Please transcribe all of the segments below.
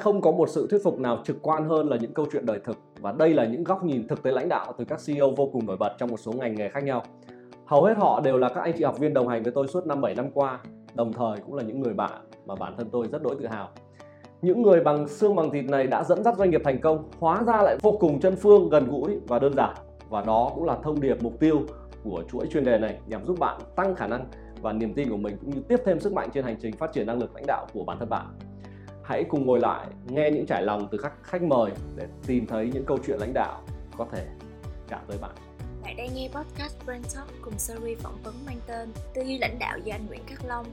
Không có một sự thuyết phục nào trực quan hơn là những câu chuyện đời thực và đây là những góc nhìn thực tế lãnh đạo từ các CEO vô cùng nổi bật trong một số ngành nghề khác nhau. Hầu hết họ đều là các anh chị học viên đồng hành với tôi suốt năm 7 năm qua, đồng thời cũng là những người bạn mà bản thân tôi rất đỗi tự hào. Những người bằng xương bằng thịt này đã dẫn dắt doanh nghiệp thành công, hóa ra lại vô cùng chân phương, gần gũi và đơn giản. Và đó cũng là thông điệp mục tiêu của chuỗi chuyên đề này nhằm giúp bạn tăng khả năng và niềm tin của mình cũng như tiếp thêm sức mạnh trên hành trình phát triển năng lực lãnh đạo của bản thân bạn. Hãy cùng ngồi lại nghe những trải lòng từ các khách mời để tìm thấy những câu chuyện lãnh đạo có thể chạm tới bạn. Bạn đang nghe podcast Brand Talk cùng series phỏng vấn mang tên Tư duy lãnh đạo do anh Nguyễn Khắc Long,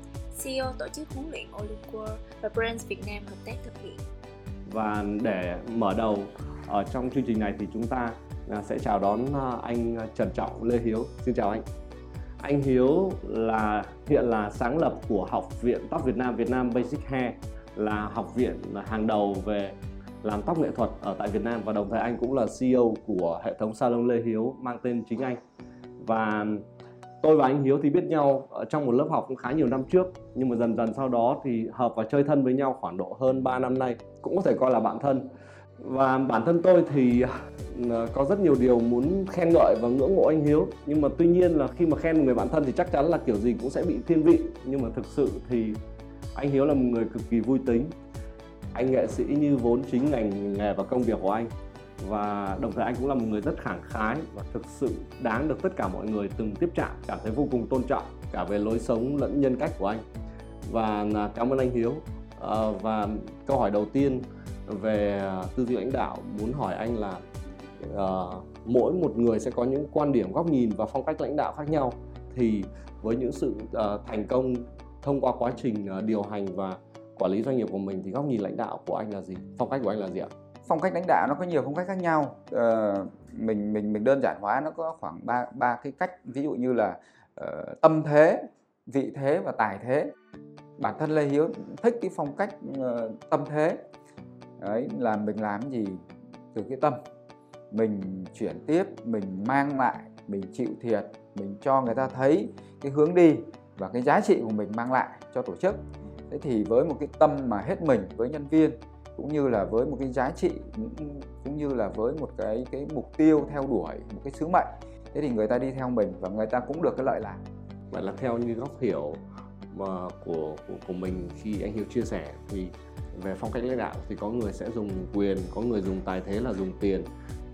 CEO tổ chức huấn luyện Olive và Brands Việt Nam hợp tác thực hiện. Và để mở đầu ở trong chương trình này thì chúng ta à, sẽ chào đón à, anh Trần Trọng Lê Hiếu. Xin chào anh. Anh Hiếu là hiện là sáng lập của Học viện Tóc Việt Nam Việt Nam Basic Hair là học viện hàng đầu về làm tóc nghệ thuật ở tại Việt Nam. Và đồng thời anh cũng là CEO của hệ thống salon Lê Hiếu mang tên chính anh. Và tôi và anh Hiếu thì biết nhau ở trong một lớp học cũng khá nhiều năm trước. Nhưng mà dần dần sau đó thì hợp và chơi thân với nhau khoảng độ hơn 3 năm nay. Cũng có thể coi là bạn thân. Và bản thân tôi thì ờ, có rất nhiều điều muốn khen ngợi và ngưỡng mộ anh Hiếu. Nhưng mà tuy nhiên là khi mà khen một người bạn thân thì chắc chắn là kiểu gì cũng sẽ bị thiên vị. Nhưng mà thực sự thì anh Hiếu là một người cực kỳ vui tính. Anh nghệ sĩ như vốn chính ngành nghề và công việc của anh. Và đồng thời anh cũng là một người rất khẳng khái và thực sự đáng được tất cả mọi người từng tiếp chạm cảm thấy vô cùng tôn trọng cả về lối sống lẫn nhân cách của anh. Và à, cảm ơn anh Hiếu. À, và câu hỏi đầu tiên về à, tư duy lãnh đạo muốn hỏi anh là uh, mỗi một người sẽ có những quan điểm góc nhìn và phong cách lãnh đạo khác nhau. Thì với những sự uh, thành công thông qua quá trình ờ, điều hành và quản lý doanh nghiệp của mình thì góc nhìn lãnh đạo của anh là gì? Phong cách của anh là gì ạ? Phong cách lãnh đạo nó có nhiều phong cách khác nhau. Ờ, mình mình mình đơn giản hóa nó có khoảng ba ba cái cách. Ví dụ như là uh, tâm thế vị thế và tài thế. Bản thân lê hiếu thích cái phong cách uh, tâm thế. Đấy là mình làm gì? Từ cái tâm. Mình chuyển tiếp mình mang lại mình chịu thiệt mình cho người ta thấy cái hướng đi và cái giá trị của mình mang lại cho tổ chức. Thế thì với một cái tâm mà hết mình với nhân viên cũng như là với một cái giá trị cũng như là với một cái cái mục tiêu theo đuổi một cái sứ mệnh thế thì người ta đi theo mình và người ta cũng được cái lợi lạc. Vậy là theo như góc hiểu mà của của, của mình khi anh Hiếu chia sẻ thì về phong cách lãnh đạo thì có người sẽ dùng quyền có người dùng tài thế là dùng tiền.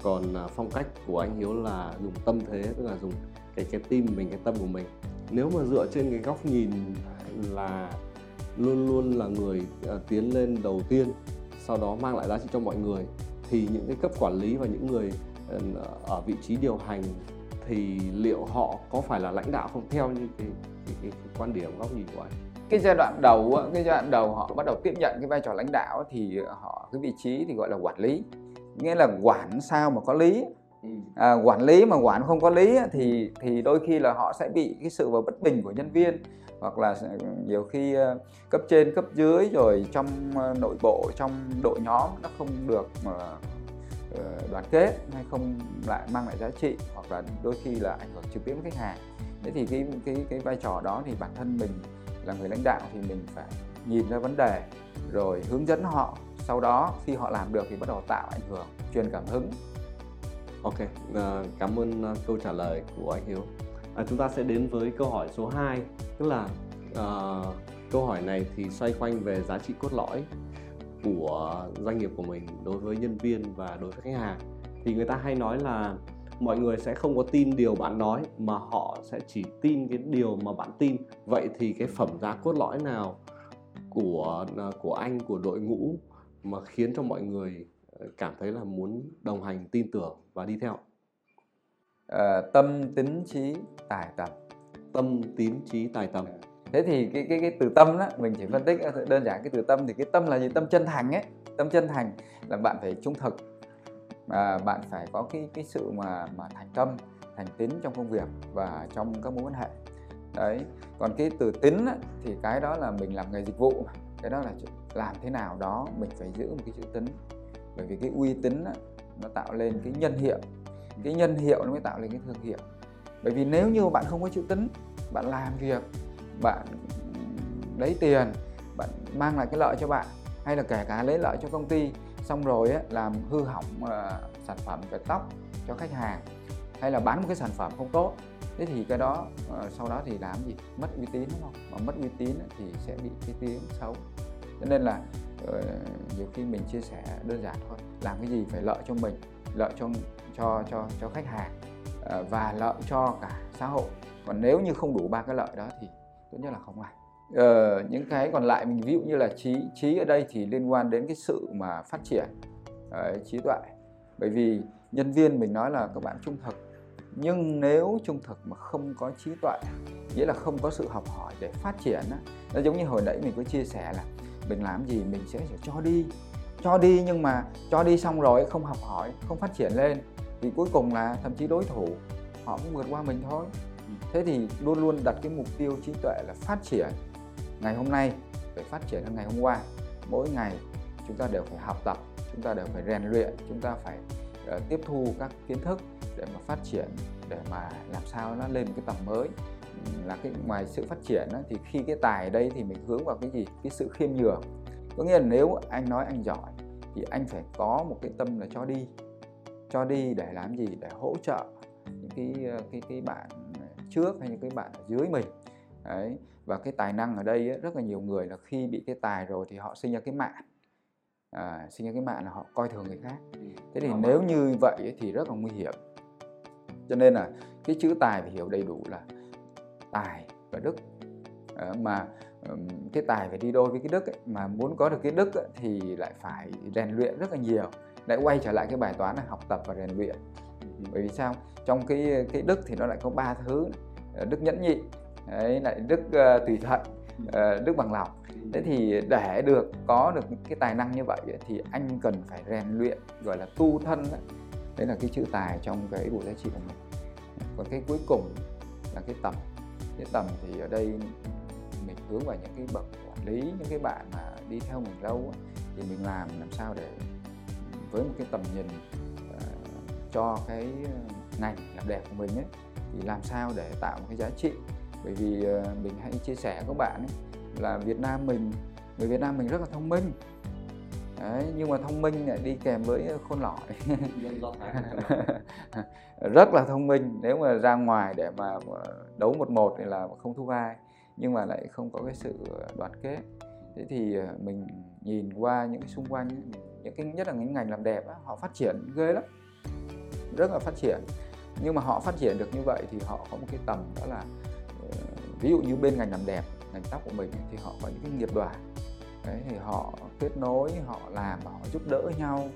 Còn à, phong cách của anh Hiếu là dùng tâm thế tức là dùng cái cái tim mình cái tâm của mình nếu mà dựa trên cái góc nhìn là luôn luôn là người uh, tiến lên đầu tiên sau đó mang lại giá trị cho mọi người thì những cái cấp quản lý và những người uh, ở vị trí điều hành thì liệu họ có phải là lãnh đạo không? Theo như cái, cái, cái, cái quan điểm góc nhìn của anh. Cái giai đoạn đầu cái giai đoạn đầu họ bắt đầu tiếp nhận cái vai trò lãnh đạo thì họ cái vị trí thì gọi là quản lý. Nghĩa là quản sao mà có lý à, quản lý mà quản không có lý thì thì đôi khi là họ sẽ bị cái sự vào bất bình của nhân viên hoặc là nhiều khi ờ, cấp trên cấp dưới rồi trong ờ, nội bộ trong đội nhóm nó không được mà ờ, đoàn kết hay không lại mang lại giá trị hoặc là đôi khi là ảnh hưởng trực tiếp đến khách hàng. Thế thì cái cái cái vai trò đó thì bản thân mình là người lãnh đạo thì mình phải nhìn ra vấn đề rồi hướng dẫn họ. Sau đó khi họ làm được thì bắt đầu tạo ảnh hưởng truyền cảm hứng ok ờ, cảm ơn ờ, câu trả lời của anh hiếu. À, chúng ta sẽ đến với câu hỏi số 2 tức là uh, câu hỏi này thì xoay quanh về giá trị cốt lõi của doanh nghiệp của mình đối với nhân viên và đối với khách hàng. Thì người ta hay nói là mọi người sẽ không có tin điều bạn nói mà họ sẽ chỉ tin cái điều mà bạn tin. Vậy thì cái phẩm giá cốt lõi nào của của anh của đội ngũ mà khiến cho mọi người cảm thấy là muốn đồng hành tin tưởng và đi theo. À, tâm tính trí tài tầm. Tâm tín trí tài tầm. Thế thì cái cái cái từ tâm đó mình chỉ phân tích đơn giản cái từ tâm thì cái tâm là gì? Tâm chân thành ấy. Tâm chân thành là bạn phải trung thực. À, bạn phải có cái cái sự mà mà thành tâm thành tín trong công việc và trong các mối quan hệ. Đấy. Còn cái từ tín á, thì cái đó là mình làm nghề dịch vụ cái đó là làm thế nào đó mình phải giữ một cái chữ tín bởi vì cái uy tín á, nó tạo lên cái nhân hiệu. Cái nhân hiệu nó mới tạo lên cái thương hiệu. Bởi vì nếu như bạn không có chữ tín bạn làm việc bạn lấy tiền bạn mang lại cái lợi cho bạn hay là kể cả lấy lợi cho công ty xong rồi á, làm hư hỏng uh, sản phẩm về tóc cho khách hàng hay là bán một cái sản phẩm không tốt thế thì cái đó uh, sau đó thì làm gì? Mất uy tín đúng không? Mà mất uy tín thì sẽ bị cái tiếng xấu. Cho nên là Ờ, nhiều khi mình chia sẻ đơn giản thôi. Làm cái gì phải lợi cho mình lợi cho cho cho cho khách hàng ờ, và lợi cho cả xã hội. Còn nếu như không đủ ba cái lợi đó thì tốt nhất là không làm ờ, những cái còn lại mình ví dụ như là trí trí ở đây thì liên quan đến cái sự mà phát triển uh, trí tuệ. Bởi vì nhân viên mình nói là các bạn trung thực nhưng nếu trung thực mà không có trí tuệ nghĩa là không có sự học hỏi để phát triển nó giống như hồi nãy mình có chia sẻ là mình làm gì mình sẽ cho đi. Cho đi nhưng mà cho đi xong rồi không học hỏi không phát triển lên thì cuối cùng là thậm chí đối thủ họ cũng vượt qua mình thôi. Thế thì luôn luôn đặt cái mục tiêu trí tuệ là phát triển. Ngày hôm nay phải phát triển hơn ngày hôm qua. Mỗi ngày chúng ta đều phải học tập chúng ta đều phải rèn luyện chúng ta phải uh, tiếp thu các kiến thức để mà phát triển để mà làm sao nó lên một cái tầm mới là cái ngoài sự phát triển đó, thì khi cái tài ở đây thì mình hướng vào cái gì? Cái sự khiêm nhường. Có nghĩa là nếu anh nói anh giỏi thì anh phải có một cái tâm là cho đi. Cho đi để làm gì? Để hỗ trợ những cái ờ, cái cái bạn trước hay những cái bạn ở dưới mình. Đấy và cái tài năng ở đây ấy, rất là nhiều người là khi bị cái tài rồi thì họ sinh ra cái mạng. À, sinh ra cái mạng là họ coi thường người khác. Thế thì nếu như vậy ấy, thì rất là nguy hiểm. Cho nên là cái chữ tài phải hiểu đầy đủ là tài và đức. Ờ, mà cái tài phải đi đôi với cái đức ấy, mà muốn có được cái đức ấy, thì lại phải rèn luyện rất là nhiều lại quay trở lại cái bài toán là học tập và rèn luyện. Bởi vì sao? Trong cái cái đức thì nó lại có ba thứ ờ, đức nhẫn nhị đấy lại đức uh, tùy thuận uh, đức bằng lòng. Thế thì để được có được cái tài năng như vậy thì anh cần phải rèn luyện gọi là tu thân đấy, đấy là cái chữ tài trong cái bộ giá trị của mình. Còn cái cuối cùng là cái tập cái tầm thì ở đây mình hướng vào những cái bậc quản lý những cái bạn mà đi theo mình lâu thì mình làm làm sao để với một cái tầm nhìn uh, cho cái ờ, ngành làm đẹp của mình ấy thì làm sao để tạo một cái giá trị. Bởi vì uh, mình hay chia sẻ với các bạn ấy, là Việt Nam mình người Việt Nam mình rất là thông minh. Đấy, nhưng mà thông minh lại đi kèm với khôn lỏi. Rất là thông minh nếu mà ra ngoài để mà đấu một một thì là không thu vai nhưng mà lại không có cái sự đoàn kết. Thế thì ờ, mình nhìn qua những cái xung quanh những cái nhất là những ngành làm đẹp họ phát triển ghê lắm. Rất là phát triển. Nhưng mà họ phát triển được như vậy thì họ có một cái tầm đó là ờ, ví dụ như bên ngành làm đẹp ngành tóc của mình thì họ có những cái nghiệp đoàn đấy thì họ kết nối họ làm họ giúp đỡ nhau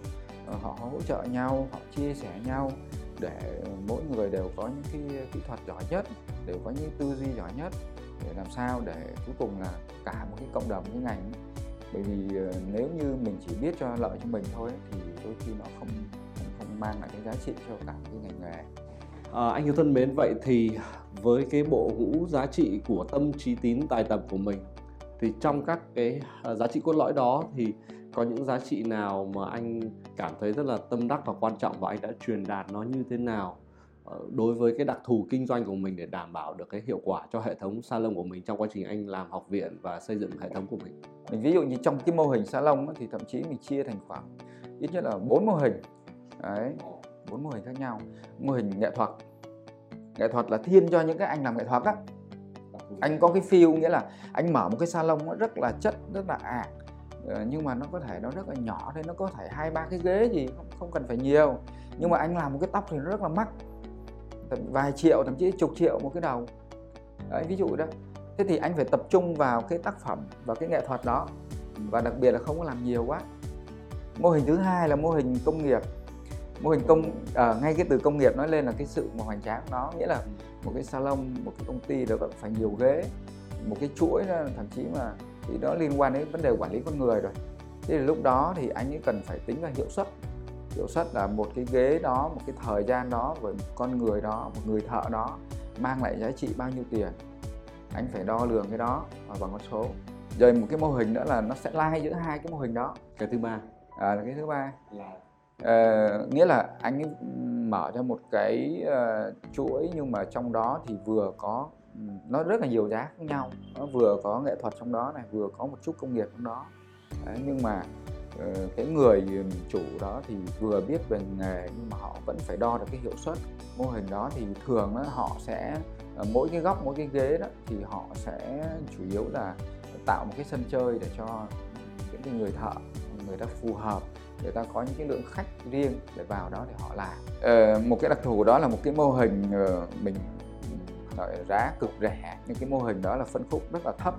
ờ, họ hỗ trợ nhau họ chia sẻ nhau để mỗi người đều có những cái kỹ thuật giỏi nhất đều có những tư duy giỏi nhất để làm sao để cuối cùng là cả một cái cộng đồng cái ngành bởi vì ờ, nếu như mình chỉ biết cho lợi cho mình thôi thì đôi khi nó không không, không mang lại cái giá trị cho cả cái ngành nghề. À, anh yêu thân mến vậy thì với cái bộ ngũ giá trị của tâm trí tín tài tập của mình thì trong các cái à, giá trị cốt lõi đó thì có những giá trị nào mà anh cảm thấy rất là tâm đắc và quan trọng và anh đã truyền đạt nó như thế nào ờ, đối với cái đặc thù kinh doanh của mình để đảm bảo được cái hiệu quả cho hệ thống salon của mình trong quá trình anh làm học viện và xây dựng hệ thống của mình. Mình ví dụ như trong cái mô hình salon thì thậm chí mình chia thành khoảng ít nhất là bốn mô hình. Đấy, bốn mô hình khác nhau. Mô hình nghệ thuật. Nghệ thuật là thiên cho những cái anh làm nghệ thuật á anh có cái feel nghĩa là anh mở một cái salon nó rất là chất, rất là ạc. À. nhưng mà nó có thể nó rất là nhỏ thôi, nó có thể hai, ba cái ghế gì không không cần phải nhiều. Nhưng mà anh làm một cái tóc thì nó rất là mắc. Vài triệu, thậm chí chục triệu một cái đầu. Đấy, ví dụ đó. Thế thì anh phải tập trung vào cái tác phẩm và cái nghệ thuật đó. Và đặc biệt là không có làm nhiều quá. Mô hình thứ hai là mô hình công nghiệp mô hình công uh, ngay cái từ công nghiệp nói lên là cái sự mà hoành tráng nó nghĩa là một cái salon một cái công ty đó phải nhiều ghế một cái chuỗi đó, thậm chí mà thì đó liên quan đến vấn đề quản lý con người rồi. Thế thì lúc đó thì anh ấy cần phải tính ra hiệu suất. Hiệu suất là một cái ghế đó một cái thời gian đó với một con người đó một người thợ đó mang lại giá trị bao nhiêu tiền. Anh phải đo lường cái đó và bằng con số. Rồi một cái mô hình nữa là nó sẽ lai giữa hai cái mô hình đó. Cái thứ ba. À, là cái thứ ba. Là uh, nghĩa là anh ấy mở ra một cái uh, chuỗi nhưng mà trong đó thì vừa có nó rất là nhiều giá khác nhau. Nó vừa có nghệ thuật trong đó này vừa có một chút công nghiệp trong đó. Đấy, nhưng mà uh, cái người chủ đó thì vừa biết về nghề nhưng mà họ vẫn phải đo được cái hiệu suất. Mô hình đó thì thường đó, họ sẽ mỗi cái góc mỗi cái ghế đó thì họ sẽ chủ yếu là tạo một cái sân chơi để cho những cái người thợ người ta phù hợp người ta có những cái lượng khách riêng để vào đó để họ làm. Ờ, một cái đặc thù đó là một cái mô hình ờ, mình gọi giá cực rẻ nhưng cái mô hình đó là phân khúc rất là thấp.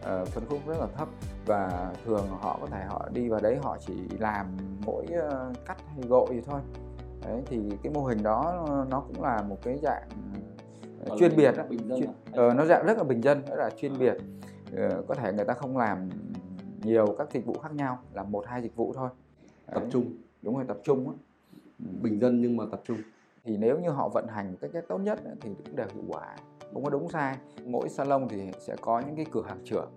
Uh, phân khúc rất là thấp và thường họ có thể họ đi vào đấy họ chỉ làm mỗi uh, cắt hay gội vậy thôi. Đấy thì cái mô hình đó nó cũng là một cái dạng uh, chuyên biệt đó. Chuyên, uh, nó dạng rất là bình dân rất là chuyên biệt. Uh, có thể người ta không làm nhiều các dịch vụ khác nhau là một hai dịch vụ thôi. Đấy. tập trung. Đúng rồi tập trung đó. bình dân nhưng mà tập trung. Thì nếu như họ vận hành một cách tốt nhất thì cũng đều hiệu quả. Không có đúng sai mỗi salon thì sẽ có những cái cửa hàng trưởng.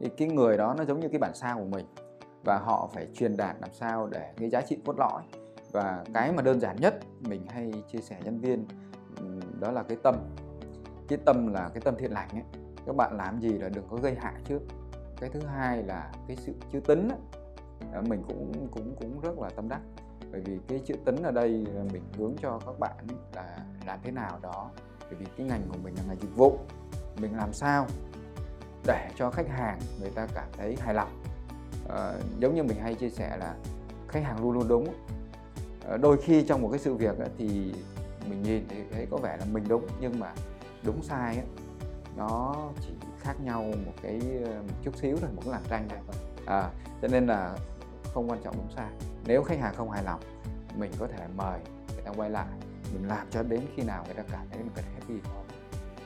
Thì cái người đó nó giống như cái bản sao của mình và họ phải truyền đạt làm sao để cái giá trị cốt lõi. Và cái mà đơn giản nhất mình hay chia sẻ nhân viên đó là cái tâm. Cái tâm là cái tâm thiện lành ấy. Các bạn làm gì là đừng có gây hại trước cái thứ hai là cái sự chữ tính mình cũng cũng cũng rất là tâm đắc. Bởi vì cái chữ tính ở đây mình hướng cho các bạn là làm thế nào đó. Bởi vì cái ngành của mình là ngành dịch vụ. Mình làm sao để cho khách hàng người ta cảm thấy hài lòng? À, giống như mình hay chia sẻ là khách hàng luôn luôn đúng. À, đôi khi trong một cái sự việc thì mình nhìn thì thấy có vẻ là mình đúng nhưng mà đúng sai ấy, nó chỉ khác nhau một cái một chút xíu thôi một cái làn tranh thôi. À, cho nên là không quan trọng đúng sai. Nếu khách hàng không hài lòng mình có thể mời người ta quay lại mình làm cho đến khi nào người ta cảm thấy mình cần happy.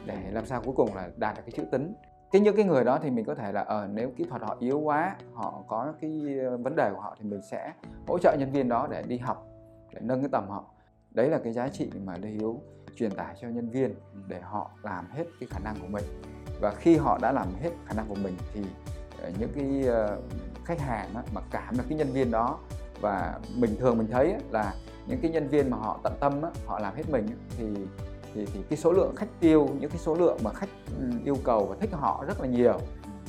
Để làm sao cuối cùng là đạt được cái chữ tính. Cái những cái người đó thì mình có thể là ở ờ, nếu kỹ thuật họ yếu quá họ có cái ờ, vấn đề của họ thì mình sẽ hỗ trợ nhân viên đó để đi học để nâng cái tầm họ. Đấy là cái giá trị mà Lê Hiếu truyền tải cho nhân viên để họ làm hết cái khả năng của mình và khi họ đã làm hết khả năng của mình thì ờ, những cái ờ, khách hàng mà cảm được cái nhân viên đó và mình thường mình thấy là những cái nhân viên mà họ tận tâm họ làm hết mình thì thì thì cái số lượng khách tiêu những cái số lượng mà khách yêu cầu và thích họ rất là nhiều.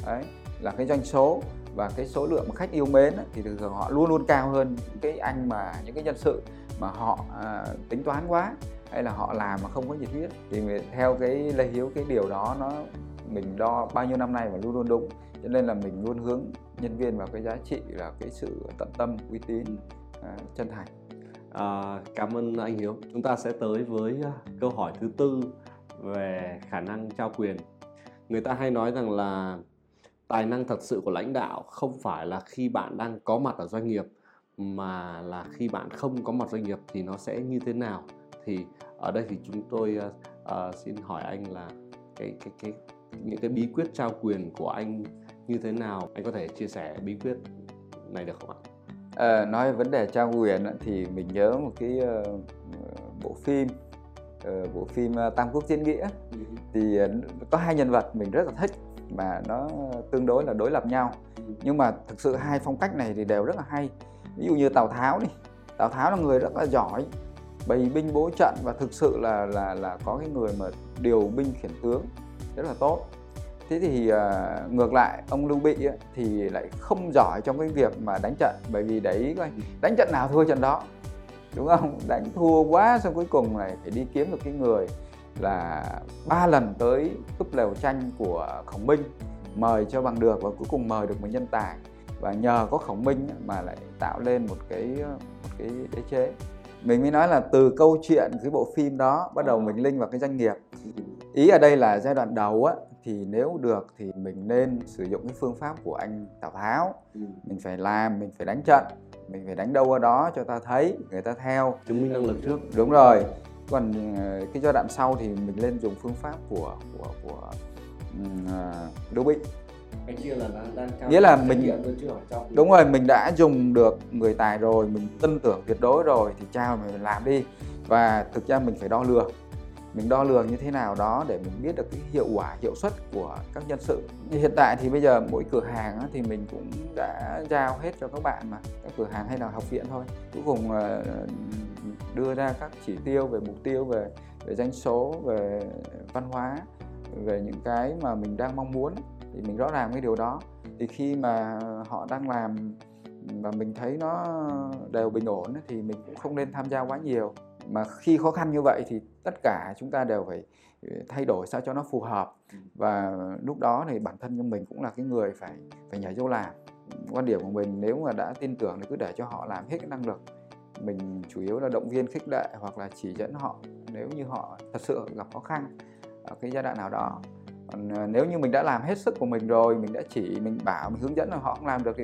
Đấy là cái doanh số và cái số lượng mà khách yêu mến thì thường thường họ luôn luôn cao hơn cái anh mà những cái nhân sự mà họ à, tính toán quá hay là họ làm mà không có nhiệt huyết. Thì theo cái lê hiếu cái điều đó nó mình đo bao nhiêu năm nay mà luôn luôn đúng cho nên là mình luôn hướng nhân viên vào cái giá trị là cái sự tận tâm uy tín à, chân thành. À, cảm ơn anh hiếu. Chúng ta sẽ tới với à, câu hỏi thứ tư về khả năng trao quyền. Người ta hay nói rằng là tài năng thật sự của lãnh đạo không phải là khi bạn đang có mặt ở doanh nghiệp mà là khi bạn không có mặt doanh nghiệp thì nó sẽ như thế nào? Thì ở đây thì chúng tôi uh, uh, xin hỏi anh là cái cái cái những cái bí quyết trao quyền của anh như thế nào? Anh có thể chia sẻ bí quyết này được không ạ? À, nói vấn đề trao quyền thì mình nhớ một cái uh, bộ phim uh, bộ phim Tam Quốc Diễn Nghĩa. Ừ. thì uh, có hai nhân vật mình rất là thích mà nó tương đối là đối lập nhau. Ừ. nhưng mà thực sự hai phong cách này thì đều rất là hay. Ví dụ như Tào Tháo đi. Tào Tháo là người rất là giỏi bày binh bố trận và thực sự là là là có cái người mà điều binh khiển tướng rất là tốt. Thế thì uh, ngược lại ông lưu bị ấy, thì lại không giỏi trong cái việc mà đánh trận bởi vì đấy coi đánh trận nào thua trận đó đúng không? Đánh thua quá xong cuối cùng này phải đi kiếm được cái người là ba lần tới cúp lều tranh của khổng minh mời cho bằng được và cuối cùng mời được một nhân tài. Và nhờ có khổng minh mà lại tạo lên một cái một cái đế chế mình mới nói là từ câu chuyện cái bộ phim đó bắt đầu mình linh vào cái doanh nghiệp. Ý ở đây là giai đoạn đầu á thì nếu được thì mình nên sử dụng cái phương pháp của anh Tào Tháo. Ừ. mình phải làm mình phải đánh trận mình phải đánh đâu ở đó cho ta thấy người ta theo. Chứng minh năng lực trước. Đúng rồi. Còn ờ, cái giai đoạn sau thì mình lên dùng phương pháp của của của uh, Đô Bị anh chia là đang, cao nghĩa là mình đúng rồi mình đã dùng được người tài rồi mình tin tưởng tuyệt đối rồi thì trao mình làm đi. Và thực ra mình phải đo lường. Mình đo lường như thế nào đó để mình biết được cái hiệu quả hiệu suất của các nhân sự. Hiện tại thì bây giờ mỗi cửa hàng thì mình cũng đã giao hết cho các bạn mà. Các cửa hàng hay là học viện thôi. Cuối cùng ờ, đưa ra các chỉ tiêu về mục tiêu về về doanh số về văn hóa về những cái mà mình đang mong muốn thì mình rõ ràng cái điều đó. Thì khi mà họ đang làm và mình thấy nó đều bình ổn thì mình cũng không nên tham gia quá nhiều. Mà khi khó khăn như vậy thì tất cả chúng ta đều phải ừ, thay đổi sao cho nó phù hợp. Và lúc đó thì bản thân của mình cũng là cái người phải phải nhảy vô làm. Quan điểm của mình nếu mà đã tin tưởng thì cứ để cho họ làm hết cái năng lực. Mình chủ yếu là động viên, khích lệ hoặc là chỉ dẫn họ nếu như họ thật sự gặp khó khăn ở cái giai đoạn nào đó còn ờ, nếu như mình đã làm hết sức của mình rồi, mình đã chỉ, mình bảo, mình hướng dẫn là họ không làm được thì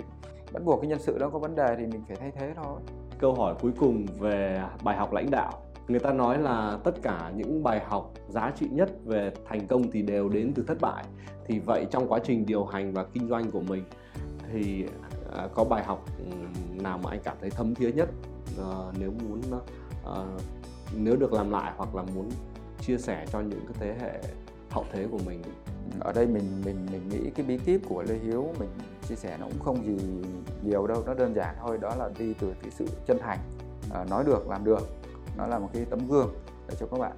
bắt buộc cái nhân sự đó có vấn đề thì mình phải thay thế thôi. Câu hỏi cuối cùng về bài học lãnh đạo. Người ta nói là tất cả những bài học giá trị nhất về thành công thì đều đến từ thất bại. Thì vậy trong quá trình điều hành và kinh doanh của mình thì ờ, có bài học nào mà anh cảm thấy thấm thía nhất? Ờ, nếu muốn nếu được làm lại hoặc là muốn chia sẻ cho những cái thế hệ hậu thế của mình. Ở đây mình mình mình nghĩ cái bí kíp của Lê Hiếu mình chia sẻ nó cũng không gì nhiều đâu nó đơn giản thôi. Đó là đi từ cái sự chân thành à, nói được làm được. Nó là một cái tấm gương để cho các bạn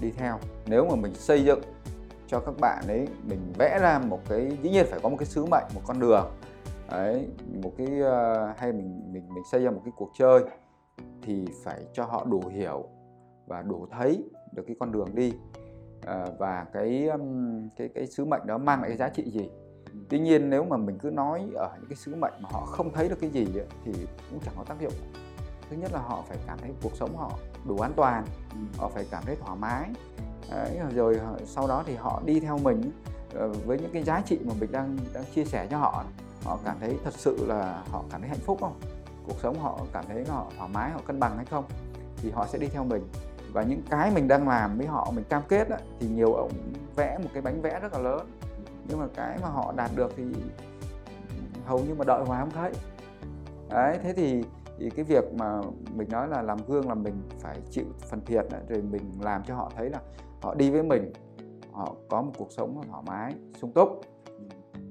đi theo. Nếu mà mình xây dựng cho các bạn ấy mình vẽ ra một cái dĩ nhiên phải có một cái sứ mệnh một con đường. Ấy một cái uh, hay mình mình mình xây ra một cái cuộc chơi thì phải cho họ đủ hiểu và đủ thấy được cái con đường đi và cái cái cái sứ mệnh đó mang lại cái giá trị gì? Tuy nhiên nếu mà mình cứ nói ở những cái sứ mệnh mà họ không thấy được cái gì thì cũng chẳng có tác dụng. Thứ nhất là họ phải cảm thấy cuộc sống họ đủ an toàn họ phải cảm thấy thoải mái. Đấy, rồi sau đó thì họ đi theo mình ờ, với những cái giá trị mà mình đang đang chia sẻ cho họ. Họ cảm thấy thật sự là họ cảm thấy hạnh phúc không? Cuộc sống họ cảm thấy họ thoải mái họ cân bằng hay không? Thì họ sẽ đi theo mình và những cái mình đang làm với họ mình cam kết á, thì nhiều ông vẽ một cái bánh vẽ rất là lớn. Nhưng mà cái mà họ đạt được thì hầu như mà đợi hoài không thấy. Đấy thế thì, thì cái việc mà mình nói là làm gương là mình phải chịu phần thiệt rồi mình làm cho họ thấy là họ đi với mình họ có một cuộc sống thoải mái sung túc.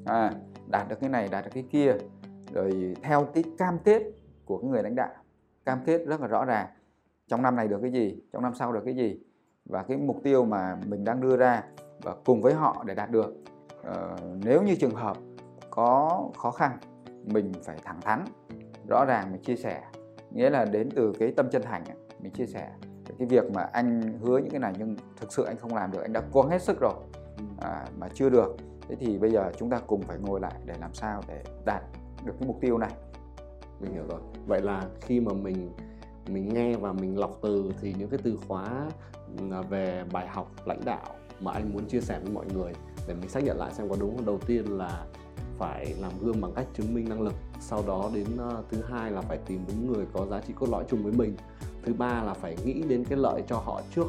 À, đạt được cái này đạt được cái kia. Rồi theo cái cam kết của cái người lãnh đạo cam kết rất là rõ ràng trong năm này được cái gì? Trong năm sau được cái gì? Và cái mục tiêu mà mình đang đưa ra và cùng với họ để đạt được ờ, nếu như trường hợp có khó khăn mình phải thẳng thắn rõ ràng mình chia sẻ. Nghĩa là đến từ cái tâm chân thành mình chia sẻ cái việc mà anh hứa những cái này nhưng thực sự anh không làm được anh đã cố hết sức rồi à, mà chưa được. Thế thì bây giờ chúng ta cùng phải ngồi lại để làm sao để đạt được cái mục tiêu này. Mình hiểu rồi. Vậy là khi mà mình mình nghe và mình lọc từ thì những cái từ khóa à, về bài học lãnh đạo mà anh muốn chia sẻ với mọi người để mình xác nhận lại xem có đúng không? Đầu tiên là phải làm gương bằng cách chứng minh năng lực sau đó đến uh, thứ hai là phải tìm đúng người có giá trị cốt lõi chung với mình. Thứ ba là phải nghĩ đến cái lợi cho họ trước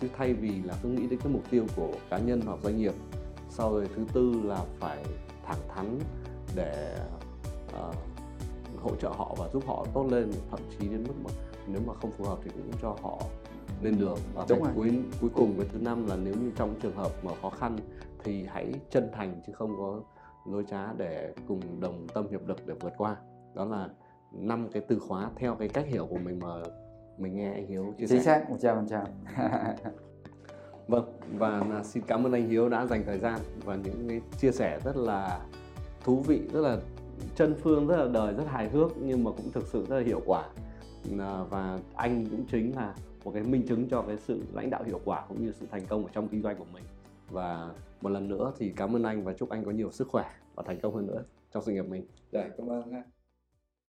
chứ thay vì là cứ nghĩ đến cái mục tiêu của cá nhân hoặc doanh nghiệp. Sau rồi thứ tư là phải thẳng thắn để uh, hỗ trợ họ và giúp họ tốt lên thậm chí đến mức mà nếu mà không phù hợp thì cũng cho họ lên đường và Đúng cuối cuối cùng cái thứ năm là nếu như trong trường hợp mà khó khăn thì hãy chân thành chứ không có lối trá để cùng đồng tâm hiệp lực để vượt qua đó là năm cái từ khóa theo cái cách hiểu của mình mà mình nghe anh Hiếu chia sẻ. Chính xác, một trăm phần trăm. Vâng, và xin cảm ơn anh Hiếu đã dành thời gian và những cái chia sẻ rất là thú vị, rất là chân phương, rất là đời, rất hài hước nhưng mà cũng thực sự rất là hiệu quả. Ờ, và anh cũng chính là một cái minh chứng cho cái sự lãnh đạo hiệu quả cũng như sự thành công ở trong kinh doanh của mình. Và một lần nữa thì cảm ơn anh và chúc anh có nhiều sức khỏe và thành công hơn nữa trong sự nghiệp mình. Dạ, cảm ơn.